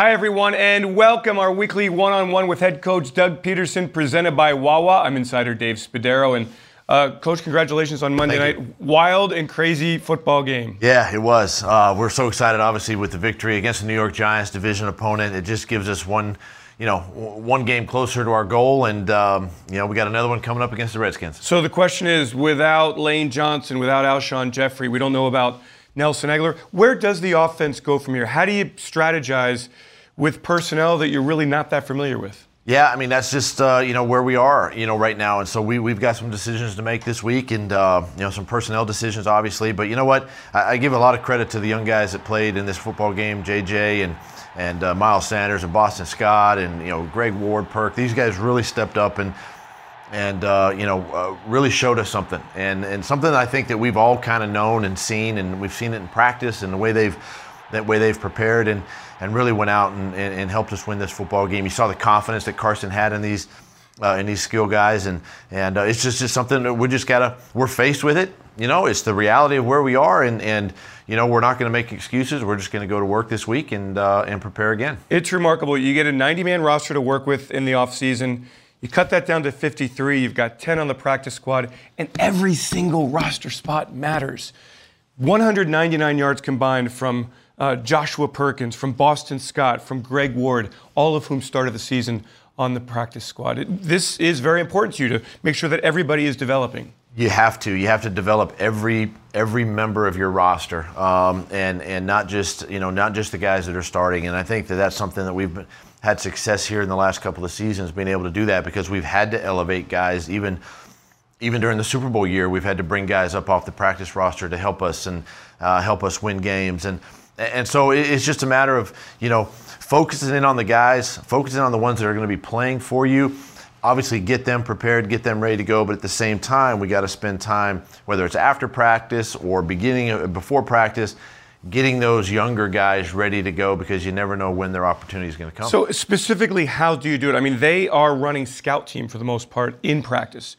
Hi, everyone, and welcome our weekly one on one with head coach Doug Pederson, presented by Wawa. I'm insider Dave Spadaro. And, uh, Coach, congratulations on Monday Thank night. you. Wild and crazy football game. Yeah, it was. Uh, we're so excited, obviously, with the victory against the New York Giants division opponent. It just gives us one, you know, one game closer to our goal, and um, you know, we got another one coming up against the Redskins. So the question is without Lane Johnson, without Alshon Jeffery, we don't know about Nelson Agholor. Where does the offense go from here? How do you strategize with personnel that you're really not that familiar with? Yeah, I mean that's just uh, you know where we are, you know, right now, and so we we've got some decisions to make this week, and uh, you know some personnel decisions, obviously. But you know what? I, I give a lot of credit to the young guys that played in this football game, JJ and and uh, Miles Sanders and Boston Scott, and you know Greg Ward, Perk. These guys really stepped up and and uh, you know uh, really showed us something, and and something I think that we've all kind of known and seen, and we've seen it in practice and the way they've that way they've prepared and and really went out and, and, and helped us win this football game. You saw the confidence that Carson had in these uh, in these skill guys, and and uh, it's just just something that we just gotta we're faced with it. You know, it's the reality of where we are, and and you know we're not going to make excuses. We're just going to go to work this week and uh, and prepare again. It's remarkable. You get a 90 man roster to work with in the offseason. You cut that down to 53. You've got 10 on the practice squad, and every single roster spot matters. 199 yards combined from uh, Joshua Perkins, from Boston Scott, from Greg Ward, all of whom started the season on the practice squad. It- this is very important to you to make sure that everybody is developing. You have to. You have to develop every every member of your roster, um, and and not just you know not just the guys that are starting. And I think that that's something that we've been, had success here in the last couple of seasons, being able to do that because we've had to elevate guys even even during the Super Bowl year, we've had to bring guys up off the practice roster to help us and uh, help us win games. And and so it's just a matter of you know focusing in on the guys, focusing on the ones that are going to be playing for you. Obviously, get them prepared, get them ready to go. But at the same time, we got to spend time, whether it's after practice or beginning uh, before practice, getting those younger guys ready to go because you never know when their opportunity is going to come. So specifically, how do you do it? I mean, they are running scout team for the most part in practice.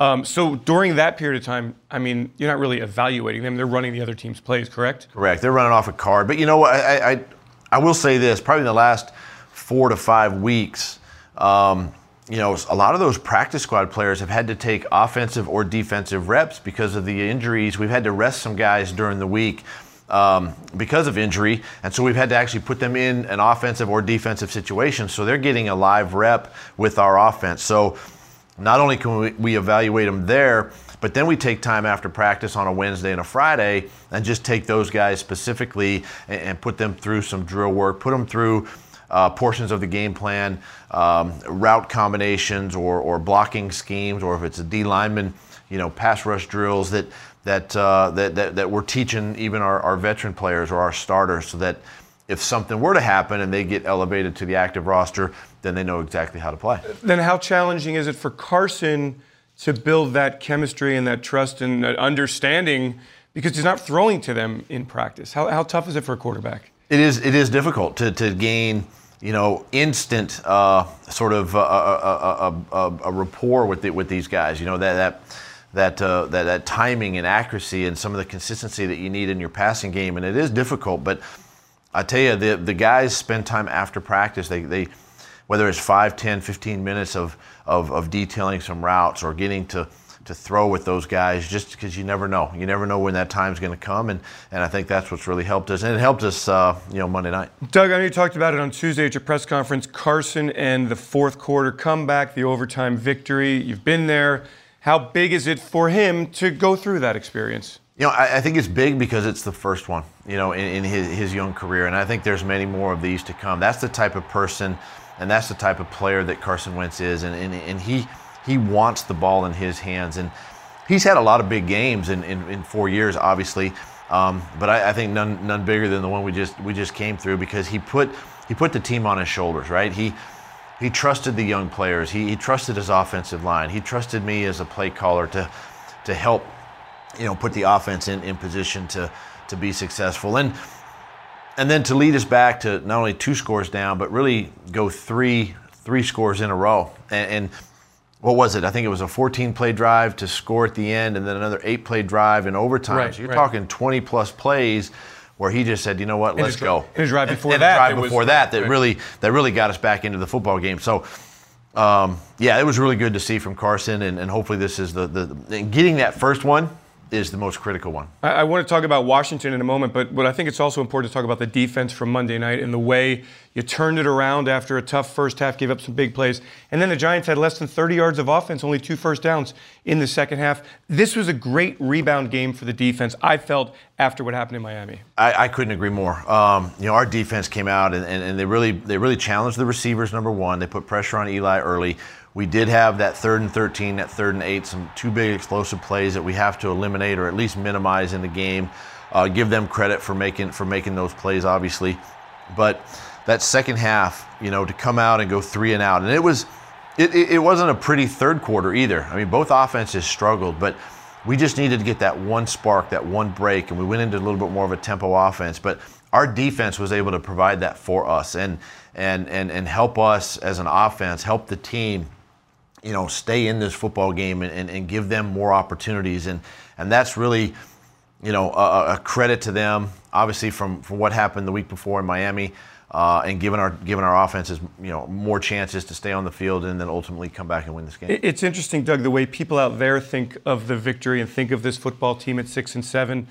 Um, so during that period of time, I mean, you're not really evaluating them; they're running the other team's plays, correct? Correct. They're running off a card. But you know what? I, I, I will say this probably in the last four to five weeks, um, you know, a lot of those practice squad players have had to take offensive or defensive reps because of the injuries. We've had to rest some guys during the week um, because of injury. And so we've had to actually put them in an offensive or defensive situation. So they're getting a live rep with our offense. So not only can we, evaluate them there, but then we take time after practice on a Wednesday and a Friday and just take those guys specifically and, and put them through some drill work, put them through uh, portions of the game plan, um, route combinations or, or blocking schemes, or if it's a D lineman, you know, pass rush drills that that uh, that, that that we're teaching even our, our veteran players or our starters, so that if something were to happen and they get elevated to the active roster, then they know exactly how to play. Then how challenging is it for Carson to build that chemistry and that trust and that understanding because he's not throwing to them in practice? How, how tough is it for a quarterback? It is. It is difficult to, to gain, you know, instant uh, sort of a, a, a, a, a rapport with the, with these guys. You know that that that, uh, that that timing and accuracy and some of the consistency that you need in your passing game, and it is difficult. But I tell you, the the guys spend time after practice. They they whether it's 5, 10, 15 minutes of, of, of detailing some routes or getting to, to throw with those guys just because you never know. You never know when that time's going to come. And, and I think that's what's really helped us. And it helped us, uh, you know, Monday night. Doug, I know you talked about it on Tuesday at your press conference. Carson and the fourth quarter comeback, the overtime victory. You've been there. How big is it for him to go through that experience? You know, I, I think it's big because it's the first one, you know, in, in his, his young career. And I think there's many more of these to come. That's the type of person and that's the type of player that Carson Wentz is. And, and, and he, he wants the ball in his hands. And he's had a lot of big games in, in, in four years, obviously. Um, but I, I think none, none bigger than the one we just, we just came through because he put, he put the team on his shoulders, right? He, he trusted the young players. He, he trusted his offensive line. He trusted me as a play caller to, to help, you know, put the offense in, in position to, to be successful. And, and then to lead us back to not only two scores down, but really go three, three scores in a row. And, and what was it? I think it was a 14 play drive to score at the end, and then another eight play drive in overtime. Right, so you're right. talking 20 plus plays where he just said, you know what, let's go. And drive before and, that, drive was, before that, that really that really got us back into the football game. So. Um, yeah, it was really good to see from Carson, and, and hopefully this is the, the getting that first one is the most critical one. I, I, want to talk about Washington in a moment, but, but I think it's also important to talk about the defense from Monday night and the way you turned it around after a tough first half, gave up some big plays. And then the Giants had less than 30 yards of offense, only two first downs in the second half. This was a great rebound game for the defense, I felt, after what happened in Miami. I, I couldn't agree more. Um, you know, our defense came out and, and, and they really they really challenged the receivers, number one. They put pressure on Eli early. We did have that third and 13, that third and eight, some two big explosive plays that we have to eliminate or at least minimize in the game. Uh, give them credit for making for making those plays, obviously. But that second half, you know, to come out and go three and out, and it was, it, it wasn't a pretty third quarter either. I mean, both offenses struggled, but we just needed to get that one spark, that one break, and we went into a little bit more of a tempo offense. But our defense was able to provide that for us and and and and help us as an offense, help the team you know, stay in this football game and, and, and, give them more opportunities. And, and that's really, you know, a, a credit to them, obviously, from, from what happened the week before in Miami. Uh, and giving our giving our offenses you know more chances to stay on the field and then ultimately come back and win this game. It's interesting, Doug, the way people out there think of the victory and think of this football team at six and seven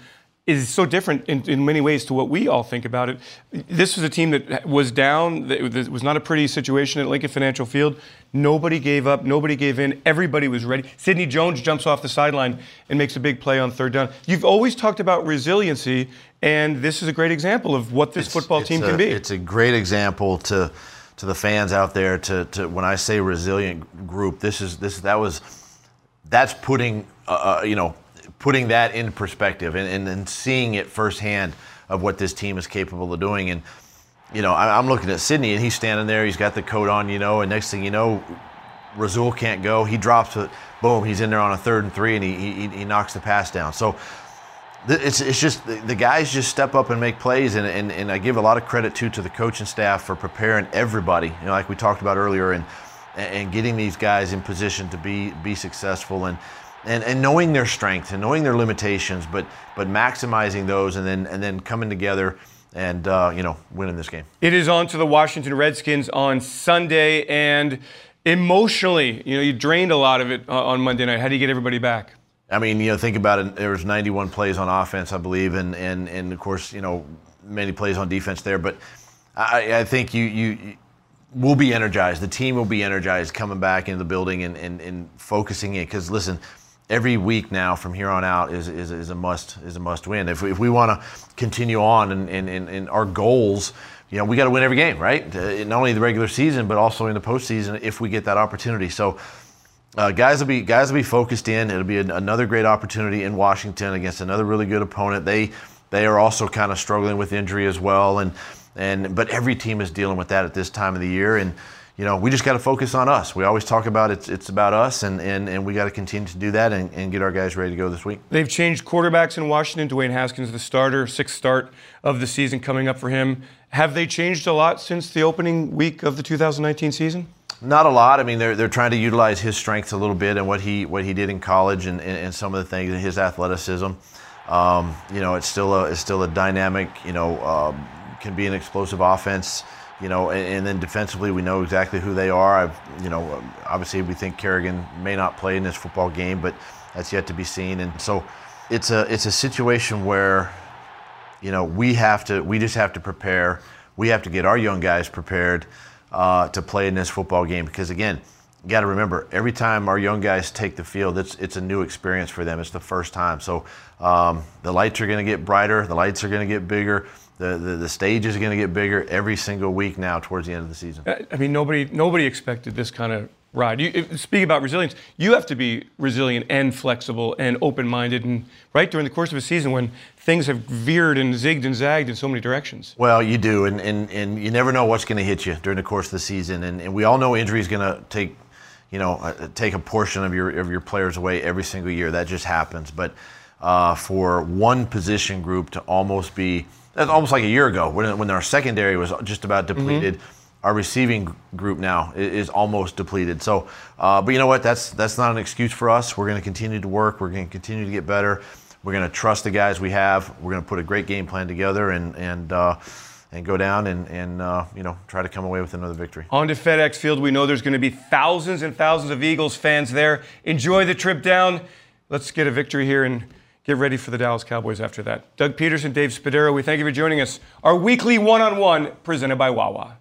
is so different in, in, many ways to what we all think about it. This was a team that was down. It was not a pretty situation at Lincoln Financial Field. Nobody gave up. Nobody gave in. Everybody was ready. Sidney Jones jumps off the sideline and makes a big play on third down. You've always talked about resiliency, and this is a great example of what this it's, football it's team a, can be. It's a great example to to the fans out there. To, to when I say resilient group, this is this that was that's putting uh, uh you know putting that in perspective and, and, and, seeing it firsthand of what this team is capable of doing. And, you know, I, am looking at Sidney and he's standing there, he's got the coat on, you know, and next thing you know, Rasul can't go. He drops it, boom, he's in there on a third and three and he, he, he knocks the pass down. So it's, it's just the guys just step up and make plays. And, and, and I give a lot of credit too to the coaching staff for preparing everybody, you know, like we talked about earlier, and, and getting these guys in position to be, be successful. And, and, and knowing their strengths and knowing their limitations, but but maximizing those and then and then coming together and uh, you know winning this game. It is on to the Washington Redskins on Sunday, and emotionally, you know, you drained a lot of it uh, on Monday night. How do you get everybody back? I mean, you know, think about it. There was 91 plays on offense, I believe, and and and of course, you know, many plays on defense there. But I, I think you you will be energized. The team will be energized coming back into the building and and, and focusing it because listen every week now from here on out is, is, is a must is a must win. If we, if we want to continue on and, and, and, our goals, you know, we got to win every game, right? Uh, not only the regular season but also in the postseason if we get that opportunity. So. Uh, guys will be guys will be focused in. It'll be an, another great opportunity in Washington against another really good opponent. They they are also kind of struggling with injury as well, and and but every team is dealing with that at this time of the year. And you know, we just got to focus on us. We always talk about it's, it's about us, and, and, and we got to continue to do that and, and get our guys ready to go this week. They've changed quarterbacks in Washington. Dwayne Haskins, the starter, sixth start of the season coming up for him. Have they changed a lot since the opening week of the 2019 season? Not a lot. I mean, they're, they're trying to utilize his strengths a little bit and what he what he did in college and, and, and some of the things, and his athleticism. Um, you know, it's still a it's still a dynamic. You know, um, can be an explosive offense you know, and, and, then defensively, we know exactly who they are. I've, you know, obviously we think Kerrigan may not play in this football game, but that's yet to be seen. And so, it's a it's a situation where, you know, we have to we just have to prepare. We have to get our young guys prepared uh, to play in this football game because again, you got to remember every time our young guys take the field, it's it's a new experience for them. It's the first time, so um, the lights are going to get brighter, the lights are going to get bigger the, the, the stage is going to get bigger every single week now towards the end of the season. I mean, nobody nobody expected this kind of ride. You, speak about resilience. You have to be resilient and flexible and open-minded, and right during the course of a season when things have veered and zigged and zagged in so many directions. Well, you do, and and, and you never know what's going to hit you during the course of the season, and, and we all know injury is going to take. You know, uh, take a portion of your of your players away every single year. That just happens. But uh, for one position group to almost be that's almost like a year ago when, when our secondary was just about mm-hmm. depleted. Mm-hmm. Our receiving group now is, is almost depleted. So, uh, but you know what? That's that's not an excuse for us. We're going to continue to work. We're going to continue to get better. We're going to trust the guys we have. We're going to put a great game plan together and and. Uh, and go down and, and uh, you know try to come away with another victory. On to FedEx Field, we know there's going to be thousands and thousands of Eagles fans there. Enjoy the trip down. Let's get a victory here and. In- get ready for the Dallas Cowboys after that. Doug Pederson, Dave Spadaro, we thank you for joining us. Our weekly one on one presented by Wawa.